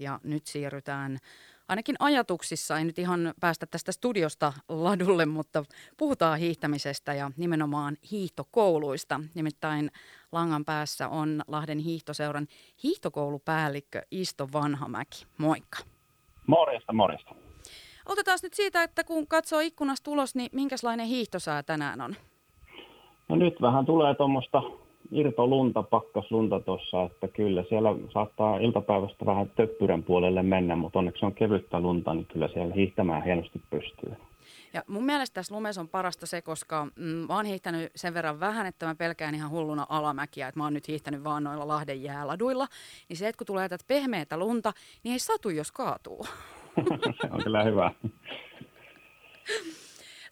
ja nyt siirrytään ainakin ajatuksissa, ei nyt ihan päästä tästä studiosta ladulle, mutta puhutaan hiihtämisestä ja nimenomaan hiihtokouluista. Nimittäin langan päässä on Lahden hiihtoseuran hiihtokoulupäällikkö Isto Vanhamäki. Moikka. Morjesta, morjesta. Otetaan nyt siitä, että kun katsoo ikkunasta ulos, niin minkälainen hiihtosää tänään on? No nyt vähän tulee tuommoista irtolunta, pakkaslunta tuossa, että kyllä siellä saattaa iltapäivästä vähän töppyrän puolelle mennä, mutta onneksi on kevyttä lunta, niin kyllä siellä hiihtämään hienosti pystyy. Ja mun mielestä tässä lumessa on parasta se, koska mm, mä oon hiihtänyt sen verran vähän, että mä pelkään ihan hulluna alamäkiä, että mä oon nyt hiihtänyt vaan noilla Lahden jääladuilla. Niin se, että kun tulee tätä pehmeätä lunta, niin ei satu, jos kaatuu. se on kyllä hyvä.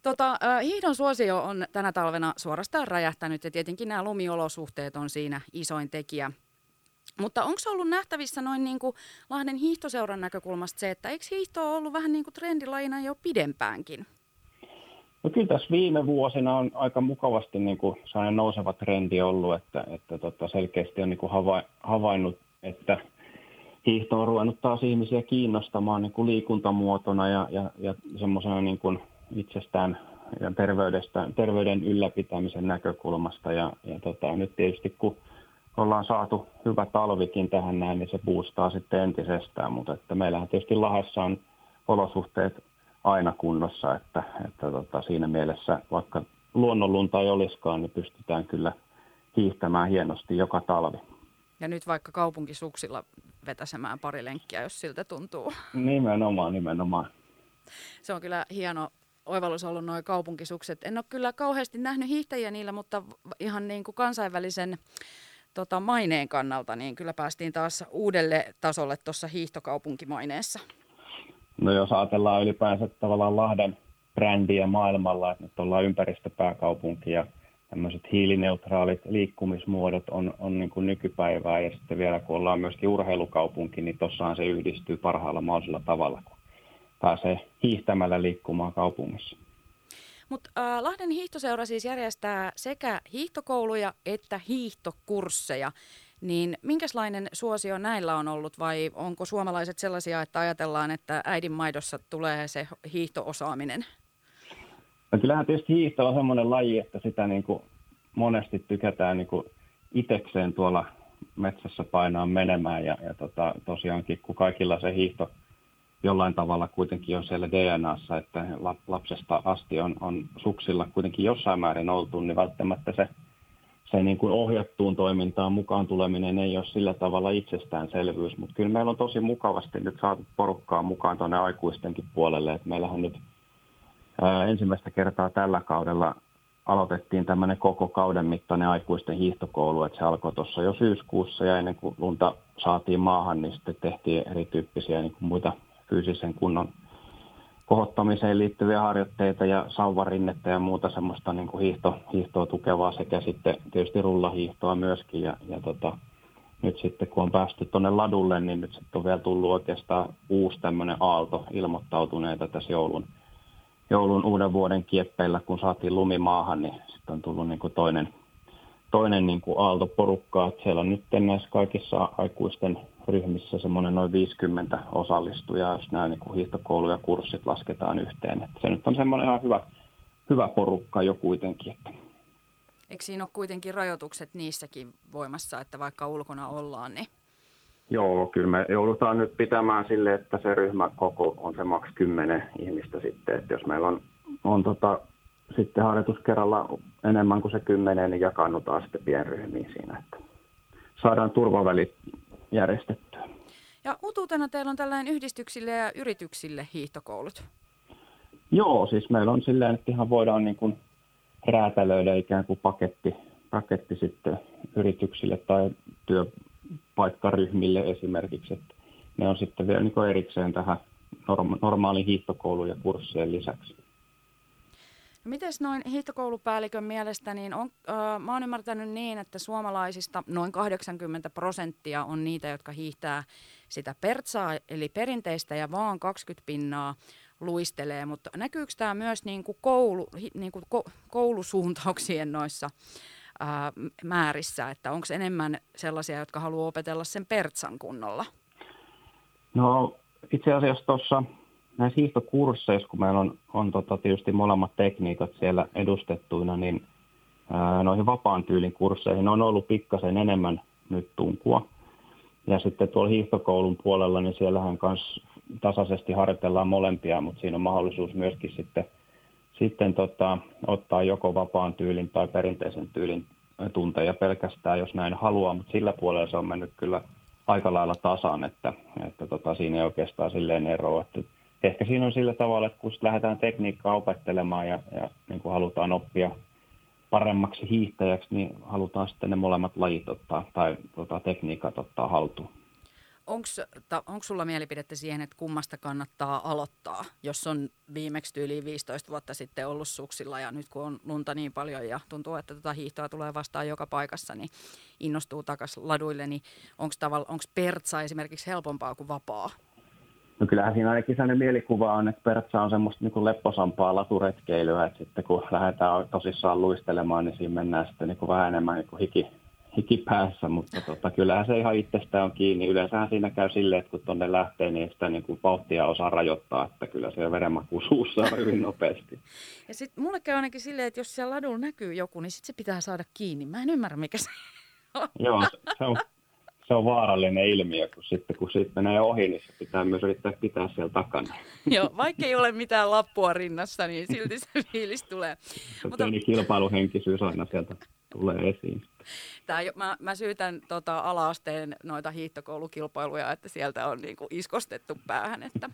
Tota, hiihdon suosio on tänä talvena suorastaan räjähtänyt ja tietenkin nämä lumiolosuhteet on siinä isoin tekijä. Mutta onko ollut nähtävissä noin niin kuin Lahden hiihtoseuran näkökulmasta se, että eikö hiihto ollut vähän niin kuin trendilajina jo pidempäänkin? No kyllä tässä viime vuosina on aika mukavasti niin kuin sellainen nouseva trendi ollut, että, että tota selkeästi on niin kuin havainnut, että hiihto on ruvennut taas ihmisiä kiinnostamaan niin kuin liikuntamuotona ja, ja, ja semmoisena niin kuin itsestään ja terveydestä, terveyden ylläpitämisen näkökulmasta. Ja, ja tota, nyt tietysti kun ollaan saatu hyvä talvikin tähän näin, niin se boostaa sitten entisestään. Mutta että meillähän tietysti Lahessa on olosuhteet aina kunnossa, että, että tota, siinä mielessä vaikka luonnonlunta ei olisikaan, niin pystytään kyllä hiihtämään hienosti joka talvi. Ja nyt vaikka kaupunkisuksilla vetäsemään pari lenkkiä, jos siltä tuntuu. Nimenomaan, nimenomaan. Se on kyllä hieno oivallus ollut nuo kaupunkisukset. En ole kyllä kauheasti nähnyt hiihtäjiä niillä, mutta ihan niin kuin kansainvälisen tota, maineen kannalta, niin kyllä päästiin taas uudelle tasolle tuossa hiihtokaupunkimaineessa. No jos ajatellaan ylipäänsä tavallaan Lahden brändiä maailmalla, että nyt ollaan ympäristöpääkaupunki ja tämmöiset hiilineutraalit liikkumismuodot on, on niin kuin nykypäivää ja sitten vielä kun ollaan myöskin urheilukaupunki, niin tossahan se yhdistyy parhaalla mahdollisella tavalla, kun pääsee hiihtämällä liikkumaan kaupungissa. Mutta äh, Lahden hiihtoseura siis järjestää sekä hiihtokouluja että hiihtokursseja. Niin minkälainen suosio näillä on ollut vai onko suomalaiset sellaisia, että ajatellaan, että äidin maidossa tulee se hiihtoosaaminen? No kyllähän tietysti hiihto on sellainen laji, että sitä niin kuin monesti tykätään niin kuin itekseen tuolla metsässä painaa menemään ja, ja tota, tosiaankin kun kaikilla se hiihto jollain tavalla kuitenkin on siellä DNAssa, että lapsesta asti on, on suksilla kuitenkin jossain määrin oltu, niin välttämättä se, se niin kuin ohjattuun toimintaan mukaan tuleminen ei ole sillä tavalla itsestäänselvyys, mutta kyllä meillä on tosi mukavasti nyt saatu porukkaa mukaan tuonne aikuistenkin puolelle, että meillähän nyt ää, ensimmäistä kertaa tällä kaudella aloitettiin tämmöinen koko kauden mittainen aikuisten hiihtokoulu, että se alkoi tuossa jo syyskuussa ja ennen kuin lunta saatiin maahan, niin sitten tehtiin erityyppisiä niin kuin muita fyysisen kunnon kohottamiseen liittyviä harjoitteita ja sauvarinnetta ja muuta semmoista niin kuin hiihto, hiihtoa tukevaa sekä sitten tietysti rullahiihtoa myöskin. Ja, ja tota, nyt sitten kun on päästy tuonne ladulle, niin nyt sitten on vielä tullut oikeastaan uusi tämmöinen aalto ilmoittautuneita tässä joulun, joulun uuden vuoden kieppeillä, kun saatiin lumimaahan, niin sitten on tullut niin kuin toinen, toinen niin kuin aalto porukkaa. Että siellä on nyt näissä kaikissa aikuisten ryhmissä semmoinen noin 50 osallistujaa, jos nämä niin hiihtokoulu ja kurssit lasketaan yhteen. Että se nyt on semmoinen ihan hyvä, hyvä porukka jo kuitenkin. Että. Eikö siinä ole kuitenkin rajoitukset niissäkin voimassa, että vaikka ulkona ollaan, niin Joo, kyllä me joudutaan nyt pitämään sille, että se ryhmä koko on se maks 10 ihmistä sitten. Että jos meillä on, on tota, sitten harjoituskerralla enemmän kuin se 10, niin jakannutaan sitten pienryhmiin siinä, että saadaan turvavälit järjestettyä. Ja utuutena teillä on tällainen yhdistyksille ja yrityksille hiihtokoulut. Joo, siis meillä on silleen, että ihan voidaan niin kuin räätälöidä ikään kuin paketti, paketti sitten yrityksille tai työpaikkaryhmille esimerkiksi. Että ne on sitten vielä niin erikseen tähän norma- normaaliin hiihtokouluun ja kurssien lisäksi. No miten noin hiihtokoulupäällikön mielestä, niin on, äh, mä oon ymmärtänyt niin, että suomalaisista noin 80 prosenttia on niitä, jotka hiihtää sitä pertsaa, eli perinteistä ja vaan 20 pinnaa luistelee, mutta näkyykö tämä myös niin kuin koulu, niin kuin ko, koulusuuntauksien noissa äh, määrissä, että onko enemmän sellaisia, jotka haluaa opetella sen pertsan kunnolla? No itse asiassa tuossa näissä hiihtokursseissa, kun meillä on, on tota, tietysti molemmat tekniikat siellä edustettuina, niin ää, noihin vapaan tyylin kursseihin on ollut pikkasen enemmän nyt tunkua. Ja sitten tuolla hiihtokoulun puolella, niin siellähän kanssa tasaisesti harjoitellaan molempia, mutta siinä on mahdollisuus myöskin sitten, sitten tota, ottaa joko vapaan tyylin tai perinteisen tyylin tunteja pelkästään, jos näin haluaa, mutta sillä puolella se on mennyt kyllä aika lailla tasan, että, että tota, siinä ei oikeastaan silleen eroa. Että ehkä siinä on sillä tavalla, että kun lähdetään tekniikkaa opettelemaan ja, ja niin kuin halutaan oppia paremmaksi hiihtäjäksi, niin halutaan sitten ne molemmat lajit ottaa tai tota, tekniikat ottaa haltuun. Onko sulla mielipidettä siihen, että kummasta kannattaa aloittaa, jos on viimeksi tyyliin 15 vuotta sitten ollut suksilla ja nyt kun on lunta niin paljon ja tuntuu, että tota hiihtoa tulee vastaan joka paikassa, niin innostuu takaisin laduille, niin onko pertsa esimerkiksi helpompaa kuin vapaa? No kyllähän siinä ainakin sellainen mielikuva on, että pertsa on semmoista niin kuin lepposampaa laturetkeilyä, että sitten kun lähdetään tosissaan luistelemaan, niin siinä mennään sitten niin kuin vähän enemmän niin kuin hiki, hiki päässä, mutta tota, kyllähän se ihan itsestään on kiinni. Yleensähän siinä käy silleen, että kun tuonne lähtee, niin sitä niin kuin vauhtia osaa rajoittaa, että kyllä se verenmaku suussa on hyvin nopeasti. Ja sitten mulle käy ainakin silleen, että jos siellä ladulla näkyy joku, niin sitten se pitää saada kiinni. Mä en ymmärrä, mikä se on. Joo, se on, se on vaarallinen ilmiö, kun sitten kun siitä menee ohi, niin se pitää myös yrittää pitää siellä takana. Joo, vaikka ei ole mitään lappua rinnassa, niin silti se fiilis tulee. Se Mutta... kilpailuhenkisyys aina sieltä tulee esiin. Tää, mä, mä syytän tota, ala-asteen noita hiihtokoulukilpailuja, että sieltä on niinku iskostettu päähän, että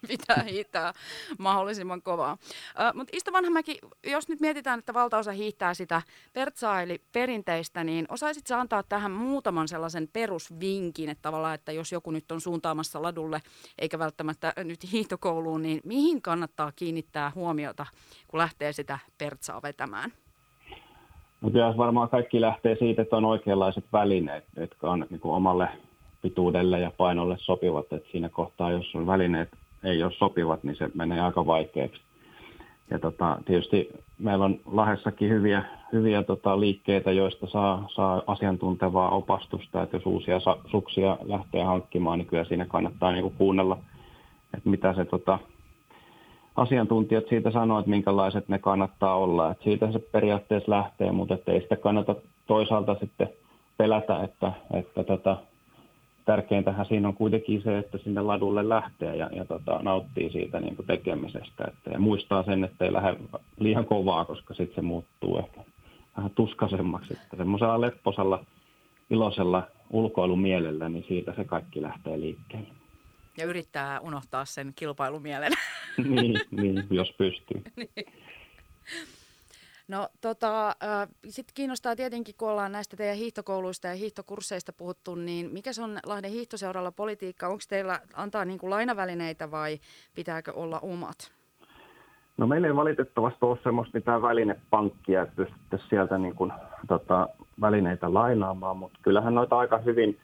pitää hiihtää mahdollisimman kovaa. Uh, Mutta Isto Vanhamäki, jos nyt mietitään, että valtaosa hiihtää sitä pertsaa eli perinteistä, niin osaisitko antaa tähän muutaman sellaisen perusvinkin, että tavallaan, että jos joku nyt on suuntaamassa ladulle, eikä välttämättä nyt hiihtokouluun, niin mihin kannattaa kiinnittää huomiota, kun lähtee sitä pertsaa vetämään? No kyllä varmaan kaikki lähtee siitä, että on oikeanlaiset välineet, jotka on niin kuin omalle pituudelle ja painolle sopivat. että siinä kohtaa, jos on välineet ei ole sopivat, niin se menee aika vaikeaksi. Ja tota, tietysti meillä on Lahessakin hyviä, hyviä tota, liikkeitä, joista saa, saa asiantuntevaa opastusta, että jos uusia suksia lähtee hankkimaan, niin kyllä siinä kannattaa niin kuunnella, että mitä se tota, asiantuntijat siitä sanoo, että minkälaiset ne kannattaa olla. Että siitä se periaatteessa lähtee, mutta ei sitä kannata toisaalta sitten pelätä, että, että tota, tärkeintähän siinä on kuitenkin se, että sinne ladulle lähtee ja, ja tota, nauttii siitä niin kuin tekemisestä. Että, ja muistaa sen, että ei lähde liian kovaa, koska sitten se muuttuu ehkä vähän tuskasemmaksi. Että semmoisella lepposalla, iloisella ulkoilumielellä, niin siitä se kaikki lähtee liikkeelle. Ja yrittää unohtaa sen kilpailumielen. niin, niin, jos pystyy. niin. No tota, äh, sitten kiinnostaa tietenkin, kun ollaan näistä teidän hiihtokouluista ja hiihtokursseista puhuttu, niin mikä se on Lahden hiihtoseuralla politiikka? Onko teillä antaa niin kuin lainavälineitä vai pitääkö olla omat? No meillä ei valitettavasti ole semmoista mitään välinepankkia, että pystyttäisiin sieltä niin kuin, tota, välineitä lainaamaan, mutta kyllähän noita aika hyvin,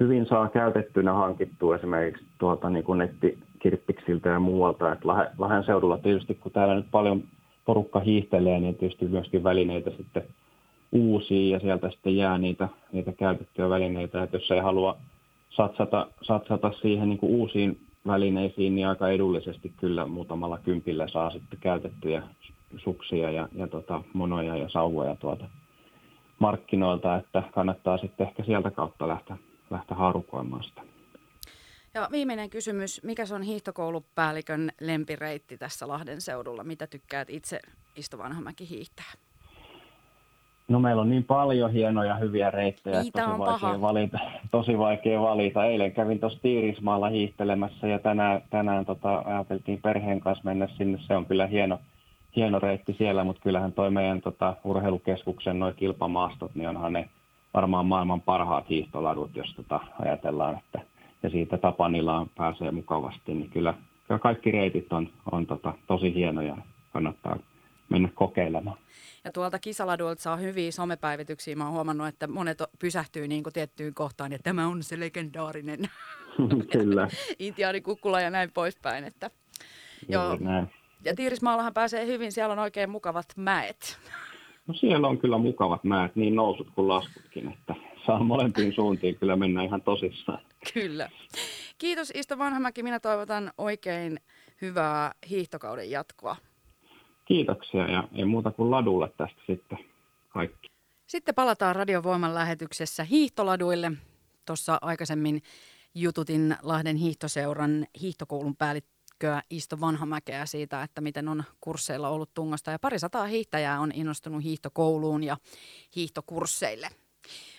hyvin saa käytettynä hankittua esimerkiksi tuolta niin kuin nettikirppiksiltä ja muualta. Lahden seudulla tietysti, kun täällä nyt paljon porukka hiihtelee, niin tietysti myöskin välineitä sitten uusia ja sieltä sitten jää niitä, niitä käytettyjä välineitä. Että jos ei halua satsata, satsata siihen niin kuin uusiin välineisiin, niin aika edullisesti kyllä muutamalla kympillä saa sitten käytettyjä suksia ja, ja tota, monoja ja sauvoja tuolta markkinoilta, että kannattaa sitten ehkä sieltä kautta lähteä, lähteä haarukoimaan sitä. Ja viimeinen kysymys, mikä on hiihtokoulupäällikön lempireitti tässä Lahden seudulla? Mitä tykkäät itse Isto Vanhamäki hiihtää? No meillä on niin paljon hienoja hyviä reittejä, Niitä tosi on vaikea, paha. valita, tosi vaikea valita. Eilen kävin tuossa Tiirismaalla hiihtelemässä ja tänään, tänään tota, ajateltiin perheen kanssa mennä sinne. Se on kyllä hieno, hieno reitti siellä, mutta kyllähän toi meidän tota, urheilukeskuksen noin kilpamaastot, niin onhan ne varmaan maailman parhaat hiihtoladut, jos tota, ajatellaan, että ja siitä Tapanilaan pääsee mukavasti, niin kyllä, kyllä kaikki reitit on, on tota, tosi hienoja. Kannattaa mennä kokeilemaan. Ja tuolta kisaladuilta saa hyviä somepäivityksiä. Mä oon huomannut, että monet pysähtyy niin kuin tiettyyn kohtaan, ja tämä on se legendaarinen Kyllä. intiaanikukkula ja näin poispäin. Että, joo. Näin. Ja Tiirismaallahan pääsee hyvin, siellä on oikein mukavat mäet. No siellä on kyllä mukavat mäet, niin nousut kuin laskutkin, että saa molempiin suuntiin kyllä mennä ihan tosissaan. Kyllä. Kiitos Isto Vanhamäki. Minä toivotan oikein hyvää hiihtokauden jatkoa. Kiitoksia ja ei muuta kuin ladulle tästä sitten kaikki. Sitten palataan Radiovoiman lähetyksessä hiihtoladuille. Tuossa aikaisemmin jututin Lahden hiihtoseuran hiihtokoulun päällikköä Isto Vanhamäkeä siitä, että miten on kursseilla ollut tungosta. Ja pari sataa hiihtäjää on innostunut hiihtokouluun ja hiihtokursseille.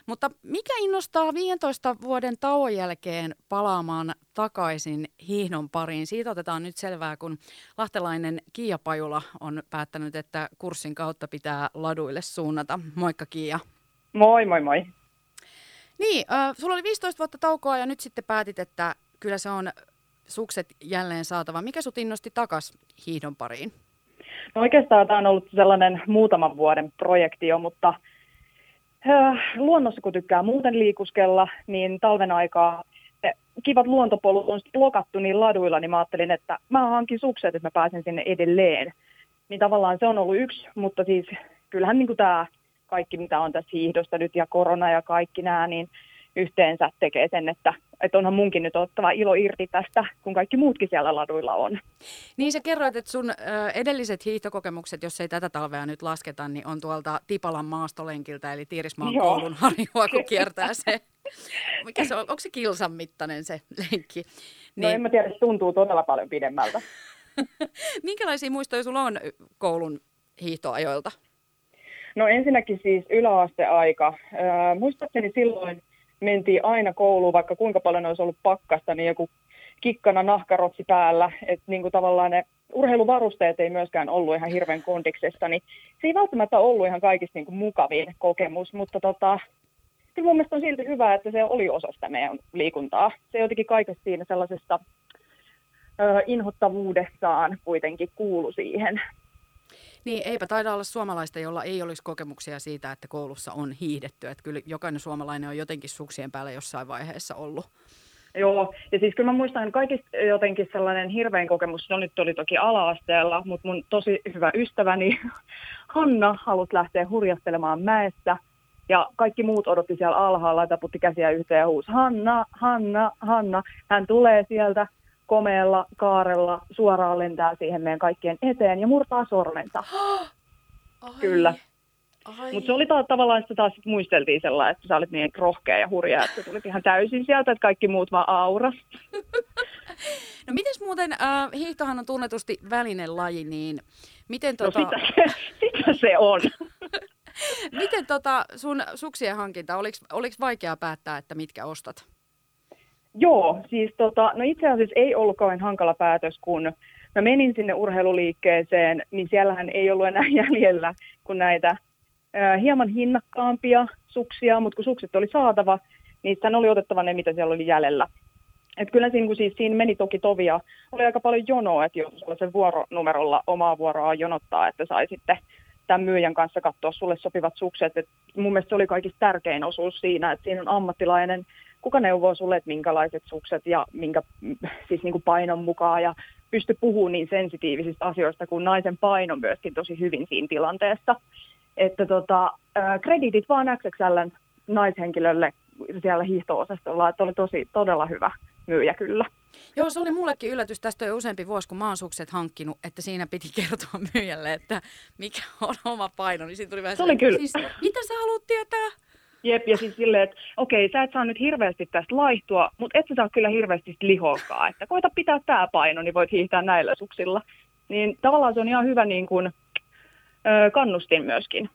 Mutta mikä innostaa 15 vuoden tauon jälkeen palaamaan takaisin hiihdon pariin? Siitä otetaan nyt selvää, kun lahtelainen Kiia Pajula on päättänyt, että kurssin kautta pitää laduille suunnata. Moikka Kiia. Moi, moi, moi. Niin, äh, sulla oli 15 vuotta taukoa ja nyt sitten päätit, että kyllä se on sukset jälleen saatava. Mikä sut innosti takas hiihdon pariin? No oikeastaan tämä on ollut sellainen muutaman vuoden projekti jo, mutta luonnossa kun tykkää muuten liikuskella, niin talven aikaa kivat luontopolut on blokattu niin laduilla, niin mä ajattelin, että mä hankin sukset, että mä pääsen sinne edelleen. Niin tavallaan se on ollut yksi, mutta siis kyllähän niin tämä kaikki, mitä on tässä hiihdosta nyt ja korona ja kaikki nämä, niin yhteensä tekee sen, että, että onhan munkin nyt ottava ilo irti tästä, kun kaikki muutkin siellä laduilla on. Niin sä kerroit, että sun edelliset hiihtokokemukset, jos ei tätä talvea nyt lasketa, niin on tuolta Tipalan maastolenkiltä, eli Tiirismaan Joo. koulun harjua, kun kiertää se. Mikä se on? Onko se kilsan mittainen se lenkki? No niin... No en mä tiedä, se tuntuu todella paljon pidemmältä. Minkälaisia muistoja sulla on koulun hiihtoajoilta? No ensinnäkin siis yläasteaika. Ää, muistaakseni silloin mentiin aina kouluun, vaikka kuinka paljon olisi ollut pakkasta, niin joku kikkana nahkarotsi päällä. Että niin kuin tavallaan ne urheiluvarusteet ei myöskään ollut ihan hirveän kondiksessa, niin se ei välttämättä ollut ihan kaikista niin kuin mukavin kokemus, mutta tota, kyllä mun mielestä on silti hyvä, että se oli osa sitä meidän liikuntaa. Se jotenkin kaikessa siinä sellaisesta ö, inhottavuudessaan kuitenkin kuulu siihen. Niin, eipä taida olla suomalaista, jolla ei olisi kokemuksia siitä, että koulussa on hiihdetty. Että kyllä jokainen suomalainen on jotenkin suksien päällä jossain vaiheessa ollut. Joo, ja siis kyllä mä muistan kaikista jotenkin sellainen hirveän kokemus, no nyt oli toki ala-asteella, mutta mun tosi hyvä ystäväni Hanna halusi lähteä hurjastelemaan mäessä, ja kaikki muut odotti siellä alhaalla, taputti käsiä yhteen ja huusi, Hanna, Hanna, Hanna, hän tulee sieltä, komeella kaarella suoraan lentää siihen meidän kaikkien eteen ja murtaa sormensa. Ai. Kyllä. Mutta se oli ta- tavallaan, että taas muisteltiin sellainen, että sä olit niin rohkea ja hurja, että tulit ihan täysin sieltä, että kaikki muut vaan auras. no mites muuten, äh, hiihtohan on tunnetusti välinen laji, niin miten no tota... No sitä se, sitä se on. miten tota sun suksien hankinta, oliko vaikea päättää, että mitkä ostat? Joo, siis tota, no itse asiassa ei ollut kauhean hankala päätös, kun mä menin sinne urheiluliikkeeseen, niin siellähän ei ollut enää jäljellä kuin näitä ää, hieman hinnakkaampia suksia, mutta kun sukset oli saatava, niin sitten oli otettava ne, mitä siellä oli jäljellä. Et kyllä siinä, kun siis siinä meni toki tovia, oli aika paljon jonoa, että jos sellaisen vuoronumerolla omaa vuoroa jonottaa, että sai sitten tämän myyjän kanssa katsoa sulle sopivat sukset. Et mun mielestä se oli kaikista tärkein osuus siinä, että siinä on ammattilainen, kuka neuvoo sulle, että minkälaiset sukset ja minkä siis niin kuin painon mukaan ja pysty puhumaan niin sensitiivisistä asioista kuin naisen paino myöskin tosi hyvin siinä tilanteessa. Että tota, krediitit vaan XXLn naishenkilölle siellä hiihto-osastolla, että oli tosi todella hyvä myyjä kyllä. Joo, se oli mullekin yllätys. Tästä jo useampi vuosi, kun mä oon sukset hankkinut, että siinä piti kertoa myyjälle, että mikä on oma paino. Niin siinä tuli vähän se oli kyllä. Siis, mitä sä haluat tietää? Jep, ja siis silleen, että okei, sä et saa nyt hirveästi tästä laihtua, mutta et sä saa kyllä hirveästi lihokaa. Että koita pitää tämä paino, niin voit hiihtää näillä suksilla. Niin tavallaan se on ihan hyvä niin kuin, kannustin myöskin.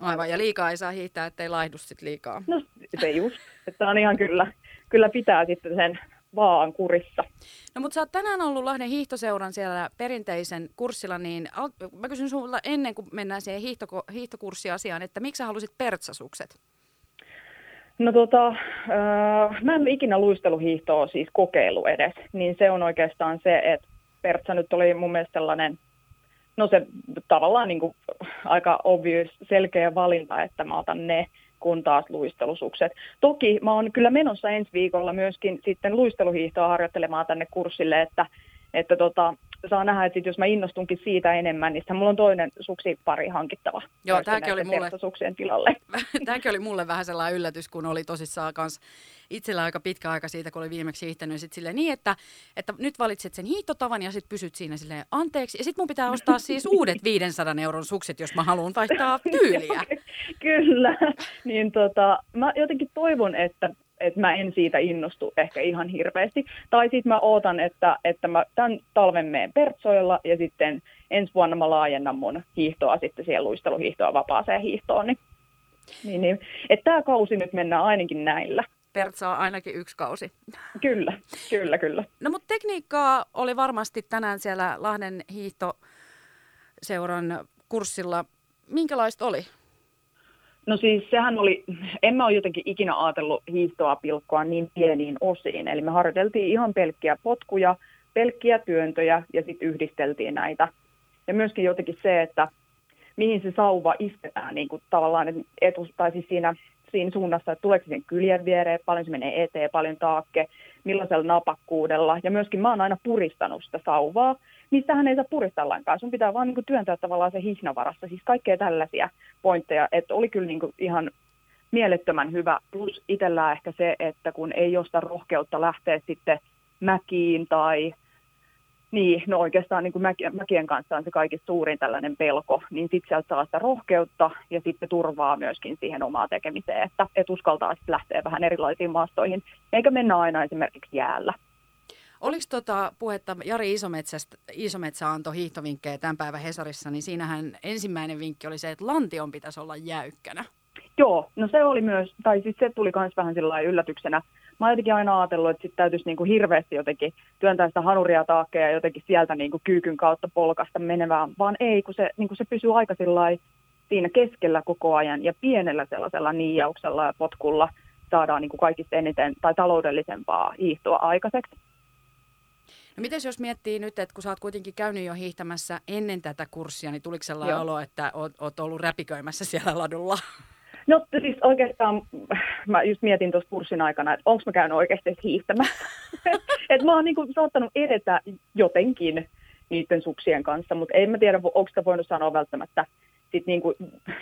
Aivan, ja liikaa ei saa hiihtää, ettei laihdu sit liikaa. No se just, että on ihan kyllä, kyllä pitää sitten sen vaan kurissa. No mutta sä oot tänään ollut Lahden hiihtoseuran siellä perinteisen kurssilla, niin mä kysyn sulta ennen kuin mennään siihen hiihtoko, hiihtokurssiasiaan, että miksi sä halusit pertsasukset? No tota, äh, mä en ikinä luisteluhiihtoa siis kokeilu edes, niin se on oikeastaan se, että pertsa nyt oli mun mielestä sellainen, no se tavallaan niin kuin aika obvious, selkeä valinta, että mä otan ne kuin taas luistelusukset. Toki mä oon kyllä menossa ensi viikolla myöskin sitten luisteluhiihtoa harjoittelemaan tänne kurssille, että, että tota, saa nähdä, että sit jos mä innostunkin siitä enemmän, niin sitten mulla on toinen suksi pari hankittava. Joo, tämäkin oli mulle, suksien tilalle. tämäkin oli mulle vähän sellainen yllätys, kun oli tosissaan kans itsellä aika pitkä aika siitä, kun oli viimeksi hiihtänyt. Sitten silleen niin, että, että nyt valitset sen hiihtotavan ja sitten pysyt siinä silleen anteeksi. Ja sitten mun pitää ostaa siis uudet 500 euron sukset, jos mä haluan vaihtaa tyyliä. Kyllä. Niin tota, mä jotenkin toivon, että että mä en siitä innostu ehkä ihan hirveästi. Tai sitten mä ootan, että, että mä tämän talven meen Pertsoilla ja sitten ensi vuonna mä laajennan mun hiihtoa sitten siihen luisteluhiihtoa vapaaseen hiihtoon. Niin, niin, niin. Että tämä kausi nyt mennään ainakin näillä. Pertsa on ainakin yksi kausi. Kyllä, kyllä, kyllä. No mutta tekniikkaa oli varmasti tänään siellä Lahden hiihtoseuran kurssilla. Minkälaista oli? No siis sehän oli, en mä ole jotenkin ikinä ajatellut hiihtoa pilkkoa niin pieniin osiin. Eli me harjoiteltiin ihan pelkkiä potkuja, pelkkiä työntöjä ja sitten yhdisteltiin näitä. Ja myöskin jotenkin se, että mihin se sauva isketään niin kuin tavallaan etu, tai siis siinä, siinä suunnassa, että tuleeko sen kyljen viereen, paljon se menee eteen, paljon taakke, millaisella napakkuudella. Ja myöskin mä oon aina puristanut sitä sauvaa, niistähän ei saa puristaa lainkaan. Sun pitää vaan niin kuin työntää tavallaan se hihnavarassa. Siis kaikkea tällaisia pointteja, että oli kyllä niin kuin ihan mielettömän hyvä. Plus itsellään ehkä se, että kun ei josta rohkeutta lähteä sitten mäkiin tai niin, no oikeastaan niin kuin mäkien kanssa on se kaikista suurin tällainen pelko, niin sitten sieltä saa sitä rohkeutta ja sitten turvaa myöskin siihen omaa tekemiseen, että et uskaltaa sitten lähteä vähän erilaisiin maastoihin, eikä mennä aina esimerkiksi jäällä. Oliko tota puhetta, Jari Isometsä antoi hiihtovinkkejä tämän päivän Hesarissa, niin siinähän ensimmäinen vinkki oli se, että lantion pitäisi olla jäykkänä. Joo, no se oli myös, tai siis se tuli myös vähän sillä yllätyksenä. Mä oon jotenkin aina ajatellut, että sit täytyisi niinku hirveästi jotenkin työntää sitä hanuria taakkeja ja jotenkin sieltä niinku kyykyn kautta polkasta menevää, vaan ei, kun se, niinku se pysyy aika siinä keskellä koko ajan ja pienellä sellaisella niijauksella ja potkulla saadaan niinku kaikista eniten tai taloudellisempaa hiihtoa aikaiseksi. No miten jos miettii nyt, että kun sä oot kuitenkin käynyt jo hiihtämässä ennen tätä kurssia, niin tuliko sellainen Joo. olo, että oot, oot ollut räpiköimässä siellä ladulla? No siis oikeastaan mä just mietin tuossa kurssin aikana, että onko mä käynyt oikeasti hiihtämässä. että mä oon niinku saattanut edetä jotenkin niiden suksien kanssa, mutta en mä tiedä, onko sitä voinut sanoa välttämättä sit niinku,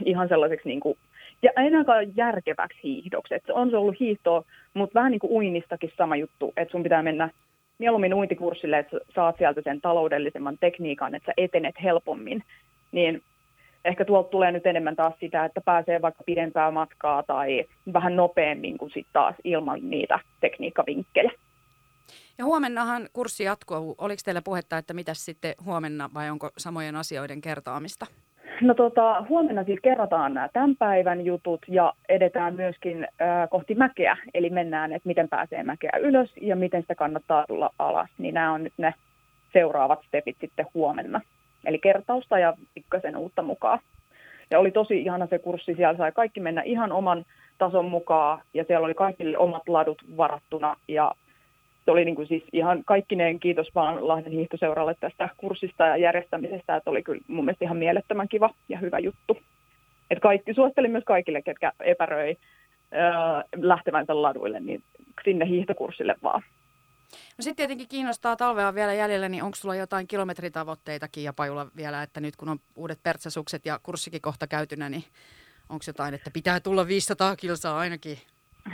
ihan sellaiseksi niinku, ja ainakaan järkeväksi hiihdoksi. Et on se ollut hiihtoa, mutta vähän niin kuin uinnistakin sama juttu, että sun pitää mennä mieluummin uintikurssille, että saat sieltä sen taloudellisemman tekniikan, että sä etenet helpommin, niin ehkä tuolta tulee nyt enemmän taas sitä, että pääsee vaikka pidempää matkaa tai vähän nopeammin kuin sitten taas ilman niitä tekniikkavinkkejä. Ja huomennahan kurssi jatkuu. Oliko teillä puhetta, että mitä sitten huomenna vai onko samojen asioiden kertaamista? No tota, huomenna siis kerrotaan nämä tämän päivän jutut ja edetään myöskin äh, kohti mäkeä. Eli mennään, että miten pääsee mäkeä ylös ja miten sitä kannattaa tulla alas. Niin nämä on nyt ne seuraavat stepit sitten huomenna. Eli kertausta ja pikkasen uutta mukaan. Ja oli tosi ihana se kurssi, siellä sai kaikki mennä ihan oman tason mukaan ja siellä oli kaikille omat ladut varattuna ja se oli niin kuin siis ihan kaikkineen kiitos vaan Lahden hiihtoseuralle tästä kurssista ja järjestämisestä, että oli kyllä mun mielestä ihan mielettömän kiva ja hyvä juttu. Et kaikki, suosittelin myös kaikille, ketkä epäröi öö, lähtevänsä laduille, niin sinne hiihtokurssille vaan. No sitten tietenkin kiinnostaa talvea vielä jäljellä, niin onko sulla jotain kilometritavoitteitakin ja Pajulla vielä, että nyt kun on uudet pertsasukset ja kurssikin kohta käytynä, niin onko jotain, että pitää tulla 500 kilsaa ainakin?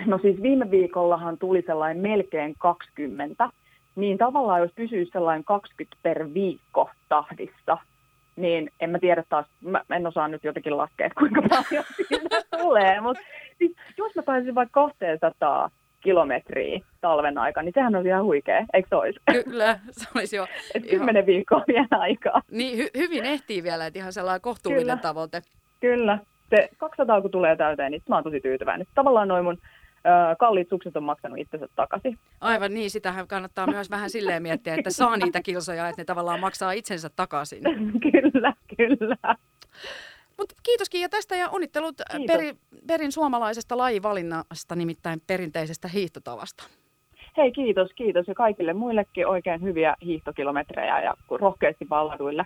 No siis viime viikollahan tuli sellainen melkein 20, niin tavallaan jos pysyisi sellainen 20 per viikko tahdissa, niin en mä tiedä taas, mä en osaa nyt jotenkin laskea, kuinka paljon siinä tulee, mutta siis, jos mä pääsisin vaikka 200 kilometriä talven aikana, niin sehän on ihan huikea, eikö se olisi? Kyllä, se olisi jo. Et kymmenen viikkoa vielä aikaa. Niin, hy- hyvin ehtii vielä, että ihan sellainen kohtuullinen Kyllä. tavoite. Kyllä, se 200 kun tulee täyteen, niin mä oon tosi tyytyväinen. Tavallaan noin mun kalliit sukset on maksanut itsensä takaisin. Aivan niin, sitähän kannattaa myös vähän silleen miettiä, että saa niitä kilsoja, että ne tavallaan maksaa itsensä takaisin. kyllä, kyllä. Mutta kiitos Kiia tästä ja onnittelut peri, perin suomalaisesta lajivalinnasta, nimittäin perinteisestä hiihtotavasta. Hei kiitos, kiitos ja kaikille muillekin oikein hyviä hiihtokilometrejä ja rohkeasti valladuille.